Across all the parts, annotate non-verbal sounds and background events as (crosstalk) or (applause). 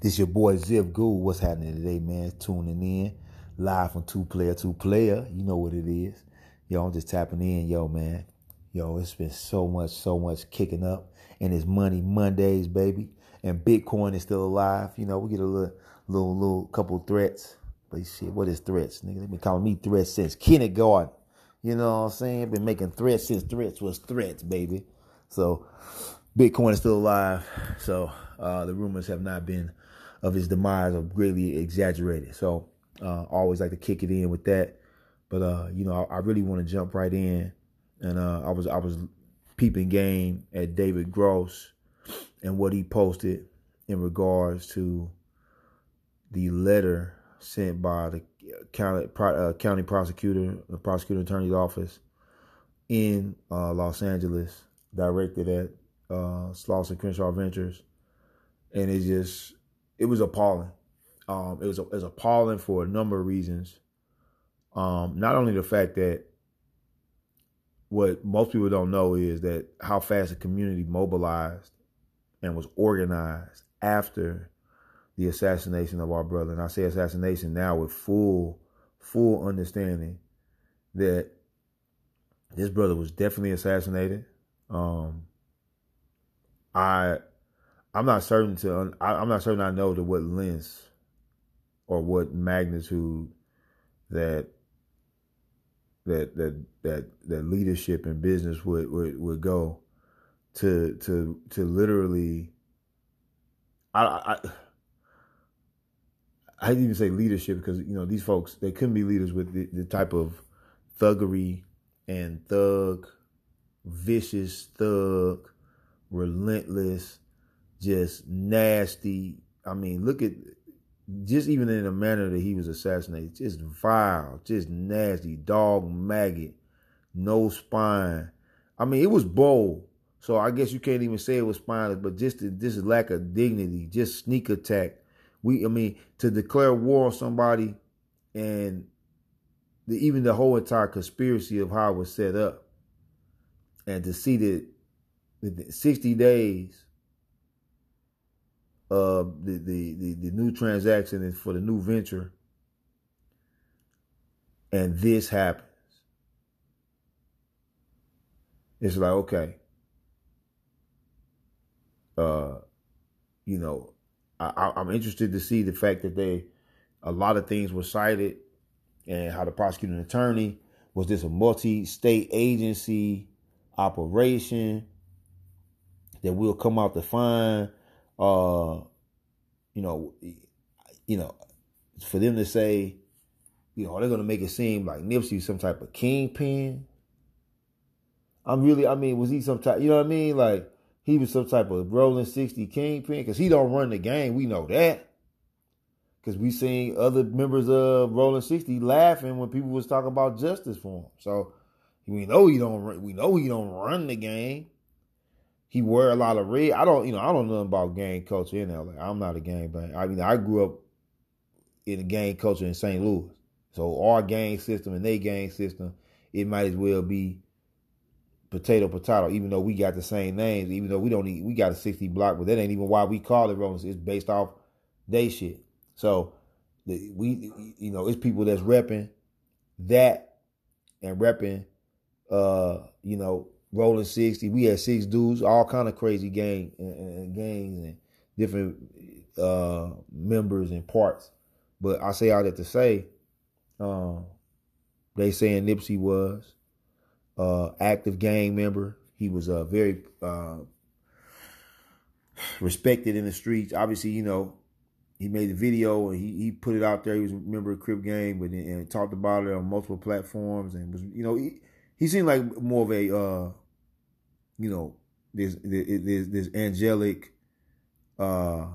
This your boy Zip Ghoul. What's happening today, man? Tuning in live from Two Player Two Player. You know what it is. Yo, I'm just tapping in, yo, man. Yo, it's been so much, so much kicking up, and it's Money Mondays, baby. And Bitcoin is still alive. You know, we get a little, little, little couple threats. But shit, what is threats? Nigga, they been calling me threats since kindergarten. You know what I'm saying? Been making threats since threats was threats, baby. So Bitcoin is still alive. So uh, the rumors have not been of his demise are greatly exaggerated. So uh, always like to kick it in with that. But uh, you know, I, I really want to jump right in. And uh, I was I was peeping game at David Gross and what he posted in regards to the letter sent by the county, uh, county prosecutor, the prosecutor attorney's office in uh, Los Angeles, directed at uh, Slauson Crenshaw Ventures, and it just it was appalling. Um, it was it was appalling for a number of reasons. Um, not only the fact that what most people don't know is that how fast the community mobilized and was organized after the assassination of our brother. And I say assassination now with full, full understanding that this brother was definitely assassinated. Um, I, I'm not certain to, I, I'm not certain I know to what lengths or what magnitude that that that that that leadership and business would would, would go to to to literally I, I I didn't even say leadership because you know these folks they couldn't be leaders with the, the type of thuggery and thug, vicious thug, relentless, just nasty. I mean, look at just even in the manner that he was assassinated, just vile, just nasty, dog maggot, no spine. I mean, it was bold. So I guess you can't even say it was spineless, but just this lack of dignity, just sneak attack we, I mean, to declare war on somebody and the, even the whole entire conspiracy of how it was set up and to see that the 60 days of the, the, the, the new transaction is for the new venture. And this happens. It's like, okay, uh, you know, I, am interested to see the fact that they a lot of things were cited and how the prosecuting attorney was this a multi-state agency operation that will come out to find uh you know you know for them to say you know they're gonna make it seem like Nipsey some type of kingpin I'm really I mean was he some type you know what I mean like he was some type of rolling 60 kingpin because he don't run the game. We know that. Because we seen other members of Rolling 60 laughing when people was talking about justice for him. So we know he don't we know he don't run the game. He wear a lot of red. I don't, you know, I don't know about gang culture in LA. I'm not a gang bang. I mean, I grew up in a gang culture in St. Louis. So our gang system and their gang system, it might as well be potato potato, even though we got the same names, even though we don't need, we got a 60 block, but that ain't even why we call it Rolling. It's based off they shit. So the, we, you know, it's people that's repping that and repping, uh, you know, Rolling 60. We had six dudes, all kind of crazy gang and, and gangs and different uh members and parts. But I say all that to say, um, they saying Nipsey was uh, active gang member. He was uh, very uh, respected in the streets. Obviously, you know, he made the video and he, he put it out there. He was a member of Crip Gang, but and talked about it on multiple platforms and was you know he, he seemed like more of a uh, you know this this this angelic uh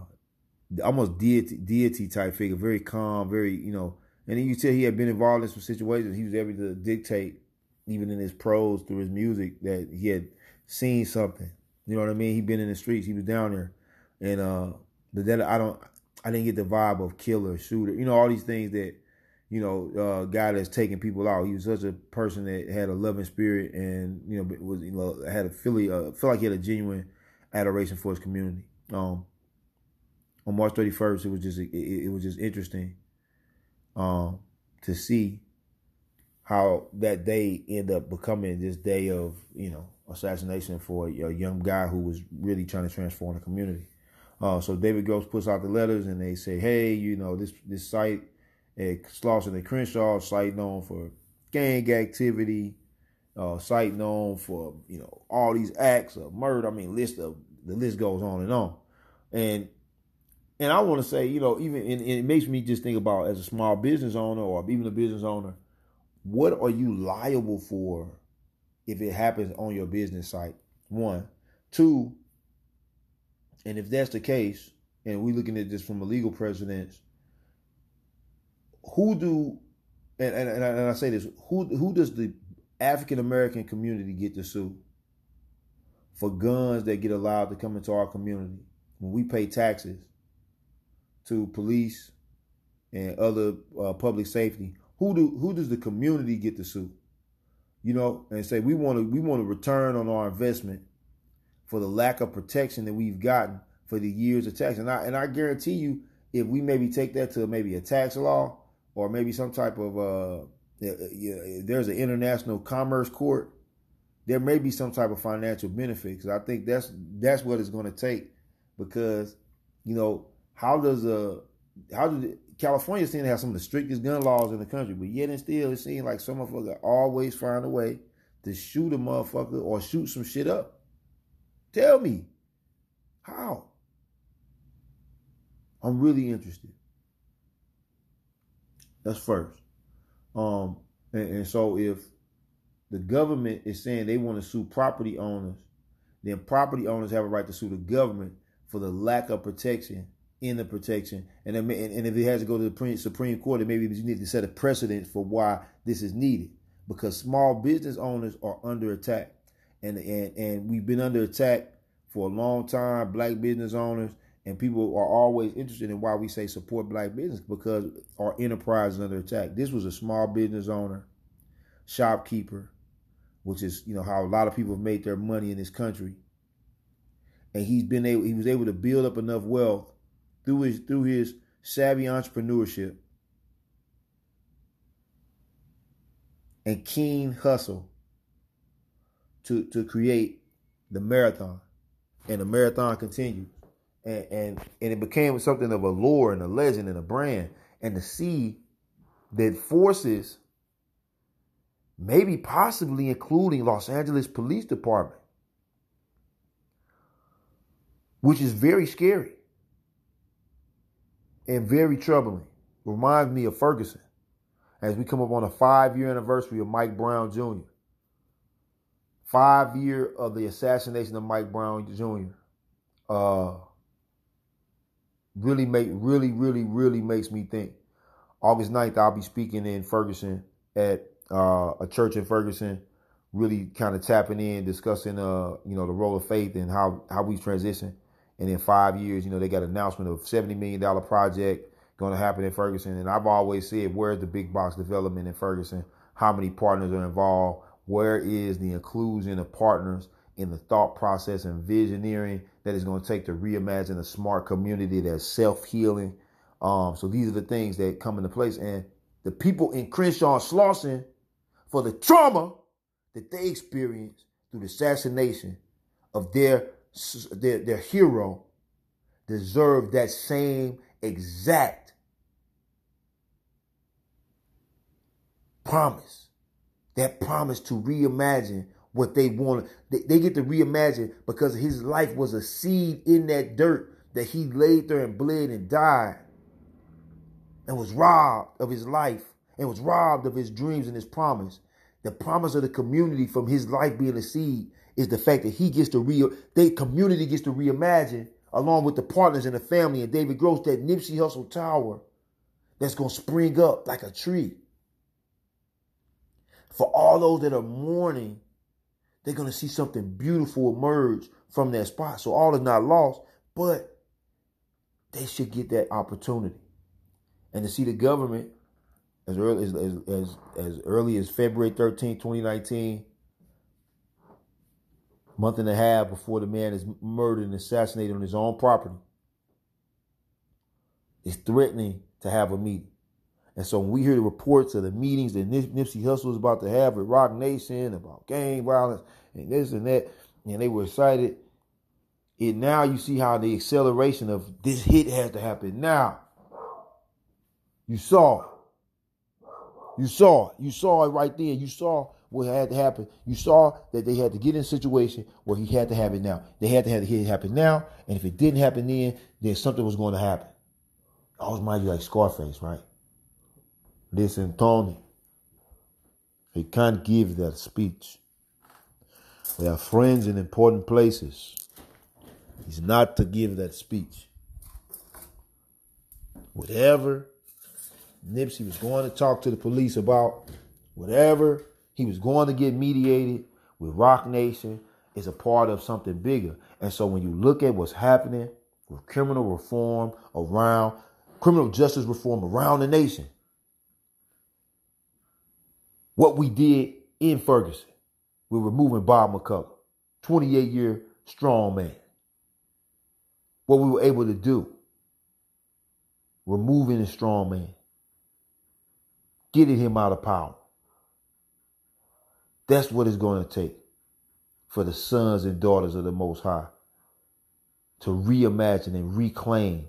almost deity deity type figure, very calm, very you know. And then you tell he had been involved in some situations. He was able to dictate even in his prose through his music that he had seen something. You know what I mean? He'd been in the streets. He was down there, and uh, but that I don't. I didn't get the vibe of killer, shooter. You know all these things that you know, uh, guy that's taking people out. He was such a person that had a loving spirit, and you know, was you know had a Philly, uh, feel like he had a genuine adoration for his community. Um, on March 31st, it was just it, it was just interesting um, to see how that day end up becoming this day of you know assassination for a young guy who was really trying to transform the community. Uh, so David Gross puts out the letters and they say, hey, you know this this site at Slauson and Crenshaw, site known for gang activity, uh, site known for you know all these acts of murder. I mean, list of the list goes on and on, and and I want to say, you know, even and, and it makes me just think about as a small business owner or even a business owner, what are you liable for if it happens on your business site? One, two, and if that's the case, and we're looking at this from a legal precedence, who do and, and, and, I, and I say this, who who does the African American community get to sue for guns that get allowed to come into our community when we pay taxes to police and other uh, public safety? Who do who does the community get to sue? You know, and say we want to we want to return on our investment for the lack of protection that we've gotten for the years of tax. And I and I guarantee you, if we maybe take that to maybe a tax law or maybe some type of uh, there's an international commerce court, there may be some type of financial benefit. Because I think that's that's what it's going to take. Because you know how does a how did California seem to have some of the strictest gun laws in the country, but yet and still it seems like some motherfucker always find a way to shoot a motherfucker or shoot some shit up. Tell me how. I'm really interested. That's first. Um, and, and so if the government is saying they want to sue property owners, then property owners have a right to sue the government for the lack of protection in the protection. And, and, and if it has to go to the Supreme Court, then maybe you need to set a precedent for why this is needed. Because small business owners are under attack. And, and, and we've been under attack for a long time, black business owners, and people are always interested in why we say support black business because our enterprise is under attack. This was a small business owner, shopkeeper, which is you know how a lot of people have made their money in this country. And he's been able he was able to build up enough wealth through his through his savvy entrepreneurship and keen hustle to to create the marathon. And the marathon continues and, and and it became something of a lore and a legend and a brand. And to see that forces, maybe possibly including Los Angeles Police Department, which is very scary and very troubling. Reminds me of Ferguson as we come up on a five year anniversary of Mike Brown Jr. Five year of the assassination of Mike Brown Jr. Uh, really make really really really makes me think. August 9th, I'll be speaking in Ferguson at uh, a church in Ferguson, really kind of tapping in, discussing uh, you know, the role of faith and how how we transition. And in five years, you know, they got an announcement of $70 million project going to happen in Ferguson. And I've always said, where's the big box development in Ferguson? How many partners are involved? Where is the inclusion of partners in the thought process and visioneering that is going to take to reimagine a smart community that's self-healing. Um, so these are the things that come into place. And the people in Crenshaw Slauson, for the trauma that they experienced through the assassination of their, their, their hero, deserve that same exact promise. That promise to reimagine what they want. They, they get to reimagine because his life was a seed in that dirt that he laid there and bled and died and was robbed of his life and was robbed of his dreams and his promise. The promise of the community from his life being a seed is the fact that he gets to re the community gets to reimagine along with the partners and the family and David Gross that Nipsey Hussle Tower that's gonna spring up like a tree. For all those that are mourning they're going to see something beautiful emerge from that spot. So all is not lost, but they should get that opportunity. And to see the government as early as, as, as, as early as February 13, 2019, month and a half before the man is murdered and assassinated on his own property. is threatening to have a meeting. And so when we hear the reports of the meetings that Nip- Nipsey Hussle was about to have with Roc Nation about gang violence and this and that, and they were excited, And now you see how the acceleration of this hit has to happen now. You saw. You saw. You saw it right there. You saw what had to happen. You saw that they had to get in a situation where he had to have it now. They had to have it happen now. And if it didn't happen then, then something was going to happen. I always mind you like Scarface, right? Listen, Tony. He can't give that speech. We have friends in important places. He's not to give that speech. Whatever Nipsey was going to talk to the police about, whatever he was going to get mediated with Roc Nation is a part of something bigger. And so when you look at what's happening with criminal reform around, criminal justice reform around the nation, what we did in Ferguson with removing Bob McCulloch, 28 year strong man. What we were able to do, removing the strong man, getting him out of power. That's what it's going to take for the sons and daughters of the Most High to reimagine and reclaim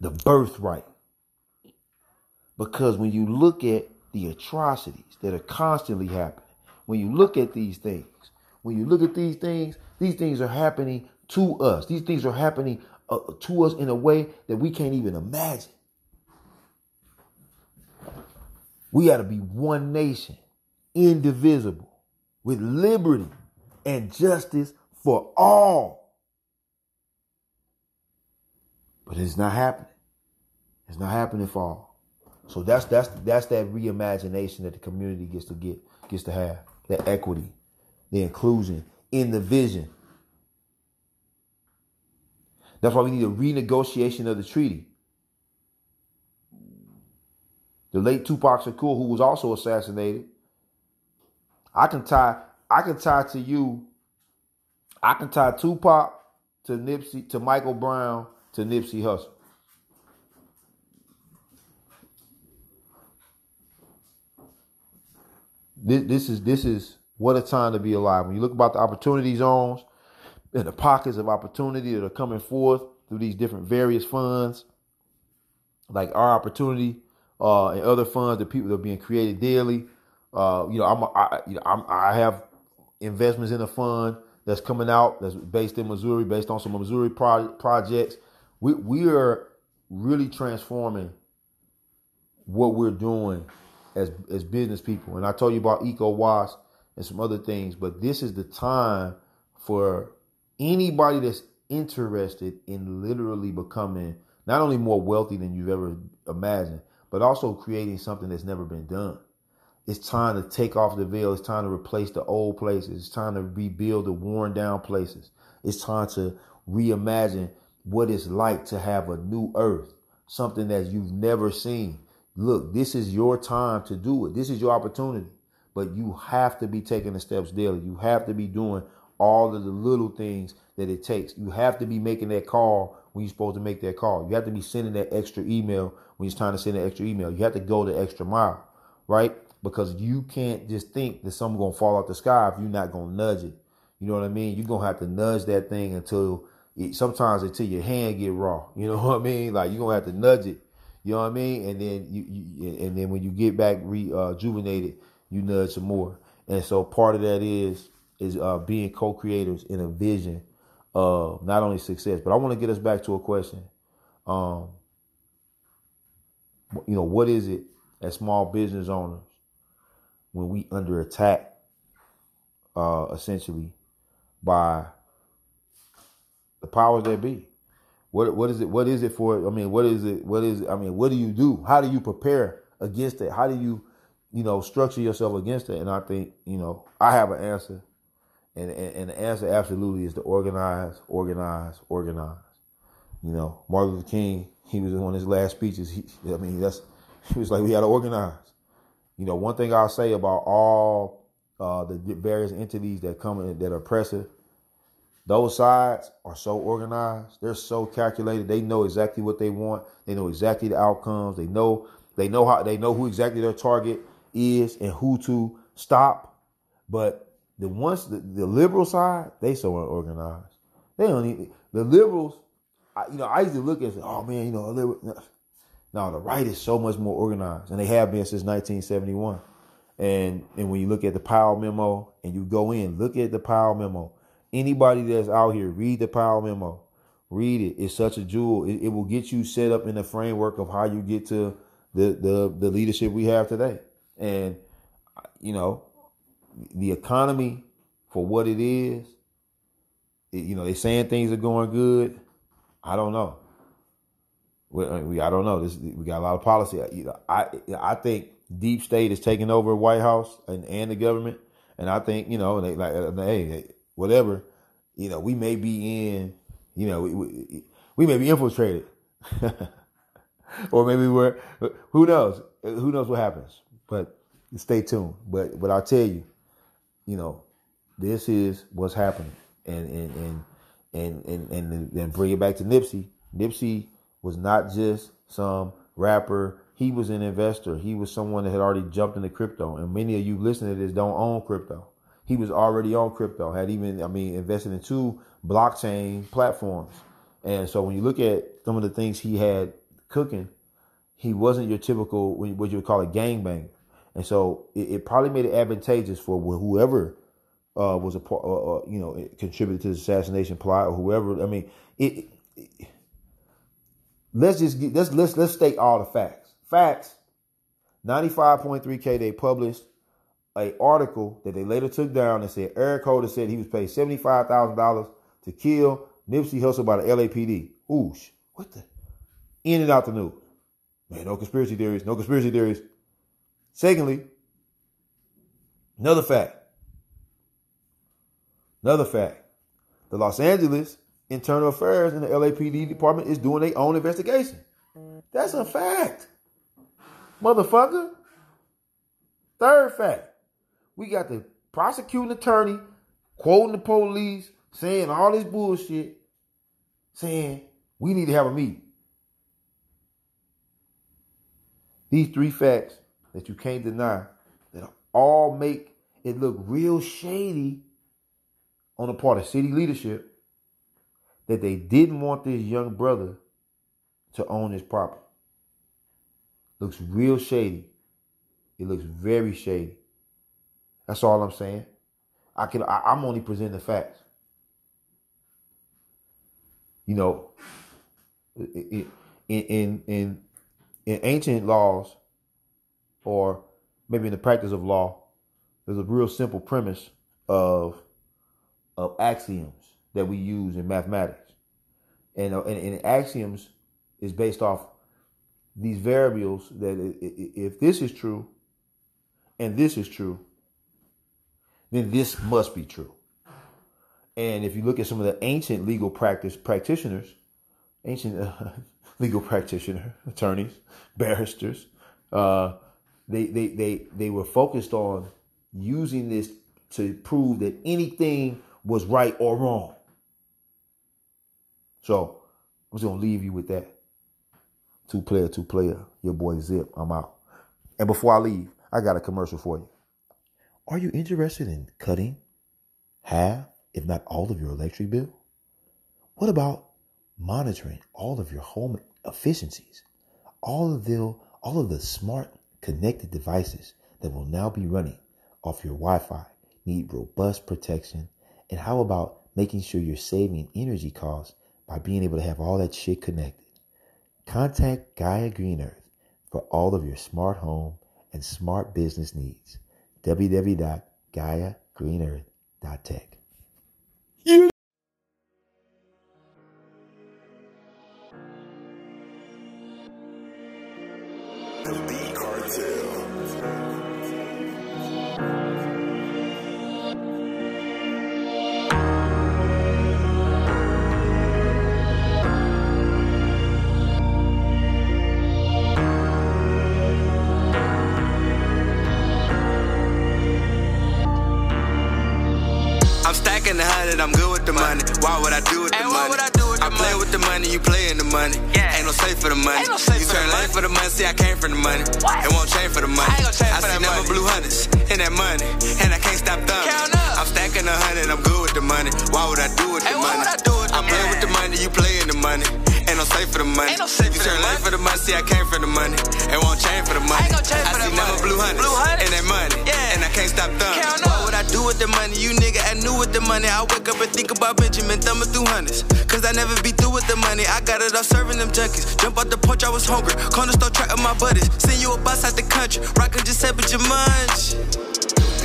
the birthright. Because when you look at the atrocities that are constantly happening. When you look at these things, when you look at these things, these things are happening to us. These things are happening uh, to us in a way that we can't even imagine. We got to be one nation, indivisible, with liberty and justice for all. But it's not happening. It's not happening for all. So that's that's that's that reimagination that the community gets to get gets to have that equity, the inclusion in the vision. That's why we need a renegotiation of the treaty. The late Tupac Shakur, who was also assassinated, I can tie I can tie to you. I can tie Tupac to Nipsey to Michael Brown to Nipsey Hussle. This, this is this is what a time to be alive. When you look about the opportunity zones and the pockets of opportunity that are coming forth through these different various funds, like our opportunity uh, and other funds that people that are being created daily. Uh, you know, I'm I, you know I'm, I have investments in a fund that's coming out that's based in Missouri, based on some Missouri pro- projects. We we are really transforming what we're doing as as business people. And I told you about EcoWash and some other things, but this is the time for anybody that's interested in literally becoming not only more wealthy than you've ever imagined, but also creating something that's never been done. It's time to take off the veil. It's time to replace the old places. It's time to rebuild the worn down places. It's time to reimagine what it's like to have a new earth, something that you've never seen. Look, this is your time to do it. This is your opportunity. But you have to be taking the steps daily. You have to be doing all of the little things that it takes. You have to be making that call when you're supposed to make that call. You have to be sending that extra email when it's time to send that extra email. You have to go the extra mile, right? Because you can't just think that something's gonna fall out the sky if you're not gonna nudge it. You know what I mean? You're gonna have to nudge that thing until it, sometimes until your hand get raw. You know (laughs) what I mean? Like you're gonna have to nudge it you know what I mean? And then you, you and then when you get back rejuvenated, uh, you nudge some more. And so part of that is is uh, being co-creators in a vision of not only success, but I want to get us back to a question. Um, you know, what is it as small business owners when we under attack, uh, essentially by the powers that be? What what is it? What is it for? I mean, what is it? What is it? I mean, what do you do? How do you prepare against it? How do you, you know, structure yourself against it? And I think you know, I have an answer, and and, and the answer absolutely is to organize, organize, organize. You know, Martin Luther King, he was in one of his last speeches. He, I mean, that's he was like, we got to organize. You know, one thing I'll say about all uh, the various entities that come in that are oppressive, Those sides are so organized. They're so calculated. They know exactly what they want. They know exactly the outcomes. They know they know how they know who exactly their target is and who to stop. But the ones the, the liberal side, they so unorganized. They don't need the liberals. I, you know, I used to look and say, "Oh man, you know, liberal. no, the right is so much more organized, and they have been since 1971." And and when you look at the Powell memo and you go in, look at the Powell memo. Anybody that's out here, read the Powell memo. Read it. It's such a jewel. It, it will get you set up in the framework of how you get to the the the leadership we have today. And you know, the economy for what it is, it, you know, they're saying things are going good. I don't know. We, uh, we I don't know. This we got a lot of policy. I I think deep state is taking over White House and, and the government, and I think you know they like uh, hey whatever, you know we may be in, you know we we, we may be infiltrated, (laughs) or maybe we're who knows who knows what happens, but stay tuned. But but I'll tell you, you know, this is what's happening, and and and and and, and, and bring it back to Nipsey. Nipsey was not just some rapper. He was an investor. He was someone that had already jumped into crypto. And many of you listening to this don't own crypto. He was already on crypto, had even, I mean, invested in two blockchain platforms. And so when you look at some of the things he had cooking, he wasn't your typical, what you would call a gangbanger. And so it, it probably made it advantageous for whoever uh, was a part, uh, uh, you know, contributed to the assassination plot or whoever. I mean, it, it let's just get, let's let's let's state all the facts. Facts. 95.3K they published a article that they later took down and said Eric Holder said he was paid $75,000 to kill Nipsey Hussle by the LAPD. Oosh, what the? In and out the news. Man, no conspiracy theories, no conspiracy theories. Secondly, another fact. Another fact. The Los Angeles Internal Affairs and the LAPD department is doing their own investigation. That's a fact. Motherfucker. Third fact. We got the prosecuting attorney quoting the police, saying all this bullshit, saying we need to have a meeting. These three facts that you can't deny that all make it look real shady on the part of city leadership that they didn't want this young brother to own his property. Looks real shady. It looks very shady. That's all I'm saying. I can I, am only presenting the facts. You know, in in in in ancient laws, or maybe in the practice of law, there's a real simple premise of of axioms that we use in mathematics. And, uh, and, and axioms is based off these variables that if this is true and this is true, then this must be true. And if you look at some of the ancient legal practice practitioners, ancient uh, (laughs) legal practitioner, attorneys, barristers, uh, they, they, they, they were focused on using this to prove that anything was right or wrong. So I'm just gonna leave you with that. Two player, two player. Your boy Zip. I'm out. And before I leave, I got a commercial for you. Are you interested in cutting half, if not all, of your electric bill? What about monitoring all of your home efficiencies? All of the all of the smart connected devices that will now be running off your Wi-Fi need robust protection. And how about making sure you're saving energy costs by being able to have all that shit connected. Contact Gaia Green Earth for all of your smart home and smart business needs. www.gaiagreenearth.tech. with the money, you play in the money. Yeah. Ain't no safe for the money. Ain't no safe you for turn lane for the money, see I came from the money. What? It won't change for the money. I ain't gonna change I for see never blue hundreds in that money, and I can't stop thumbing. Count up. I'm stacking a hundred, I'm good with the money. Why would I do with the money? would I do with the I play with the money, you play in the money. Ain't no safe for the money. Ain't no safe you turn money. for the money, see I came from the money. It won't change for the money. ain't gonna change I for see that never blue hundreds Blue hundreds. in that money, Yeah. and I can't stop thumbing. I do with the money? You nigga I knew with the money. I wake up and think about Benjamin thumbing through hundreds. Cause I never be through with the money. I got it off serving them junkies. Jump out the porch, I was hungry. Corner store track my buddies. Send you a bus out the country. Rockin' you munch.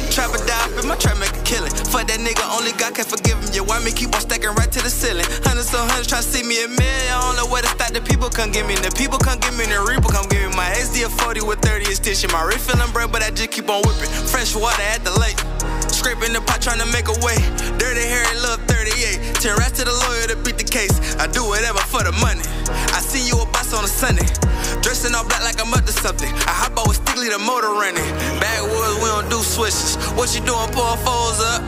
Trap or die, but my trap make a killing. Fuck that nigga, only God can forgive him. Yeah, why me keep on stacking right to the ceiling? Hundreds on hundreds, try to see me a million. I don't know where to start. The people come get me, the people come get me, the reaper come get me. My SD a 40 with 30 extension. My refilling bread, but I just keep on whipping. Fresh water at the lake. Scraping the pot, trying to make a way. Dirty hairy love 38. Ten rats to the lawyer to beat the case. I do whatever for the money. I see you a boss on a Sunday. Dressing all black like I'm up to something. I hop out with Stigley, the motor running. Backwoods, we don't do switches. What you doing? Pull foes up.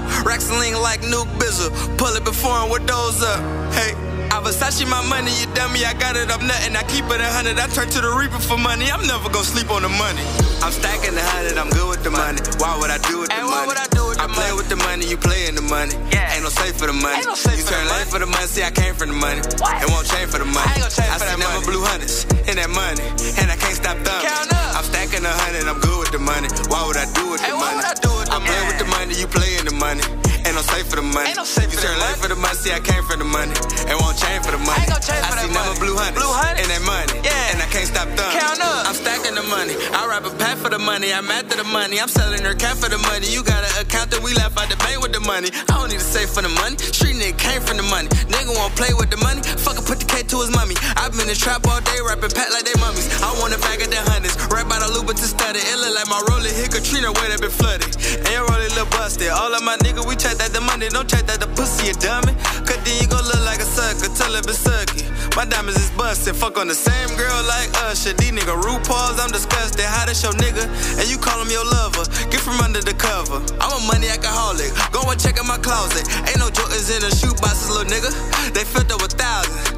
Lean like Nuke Bizzle. Pull it before and with those up. Hey. I Versace my money, you dummy. I got it up nothing. I keep it a hundred. I turn to the reaper for money. I'm never gonna sleep on the money. I'm stacking the hundred. I'm good with the money. Why would I do with the Hey, money? what would I do with I the play money? with the money. You play in the money. Yeah. Ain't no safe for the money. Ain't no safe you for turn the money. for the money. See, I came from the money. What? It won't change for the money. I ain't gonna change I for see that never money. blue hundreds in that money, and I can't stop thumbing. Count up. I'm stacking a hundred. I'm good with the money. Why would I do with the what money? would I do with the I play money? with the money. You play in the money. Ain't no safe for the money. Ain't no safe you for turn money. for the money. See, I came from the money. It won't change for the money. ain't gonna change I for see money. blue hundreds. Blue hundreds? in that money. Yeah. And I can't stop thumbing. Count up. I'm stacking the money. I rap a pack for the money. I'm after the money. I'm selling her cat for the money. You got an account that we left out the bank with the money. I don't need to save for the money. Street nigga came from the money. Nigga won't play with the money. Fucking put the K to his mommy. I've been in the trap all day, rapping pat like they mummies. I want a bag of the hundreds. Right by the loop to study. It look like my roller hit Katrina way that been flooded. And rolling look busted. All of my niggas, we check that the money. Don't check that the pussy, you dummy. Cause then you gon' look like a sucker. Tell it sucky. My diamonds is busted. Fuck on the same girl like Usher. These nigga RuPaul's, I'm disgusted. How this your nigga? And you call him your lover. Get from under the cover. I'm a money alcoholic. Go and check in my closet. Ain't no jokers in the shoe boxes, little nigga. They filled up a thousand.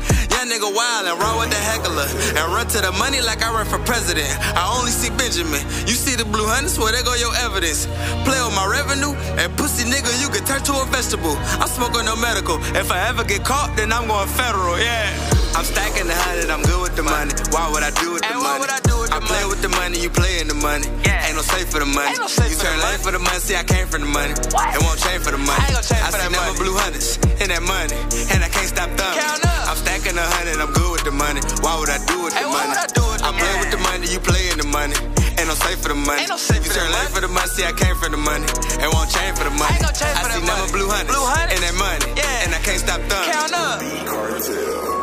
Nigga wild and raw with the heckler. And run to the money like I run for president. I only see Benjamin. You see the blue hundreds? Well, there go your evidence. Play with my revenue and pussy nigga, you can turn to a vegetable. I'm smoking no medical. If I ever get caught, then I'm going federal, yeah. I'm stacking the hundred, I'm good with the money. Why would I do with the what money? would I do with I the play money? with the money, you play in the money. Yeah. Ain't no safe for the money. Ain't no safe you turn money. for the money, see I came from the money. What? It won't change for the money. I ain't gonna change I for see that never money. blue hundreds in that money, and I can't stop thumbing. Fucking a hundred, I'm good with the money. Why would I do with the hey, money? I, do with the I play with the money, you playing the money. Ain't no safe for the money. Ain't no safe you turn late for the money, see I came for the money. And won't change for the money. I, ain't gonna change I for see that number blue hundred. Blue. And that money. Yeah. And I can't stop thumbing. Count up. B Cartel.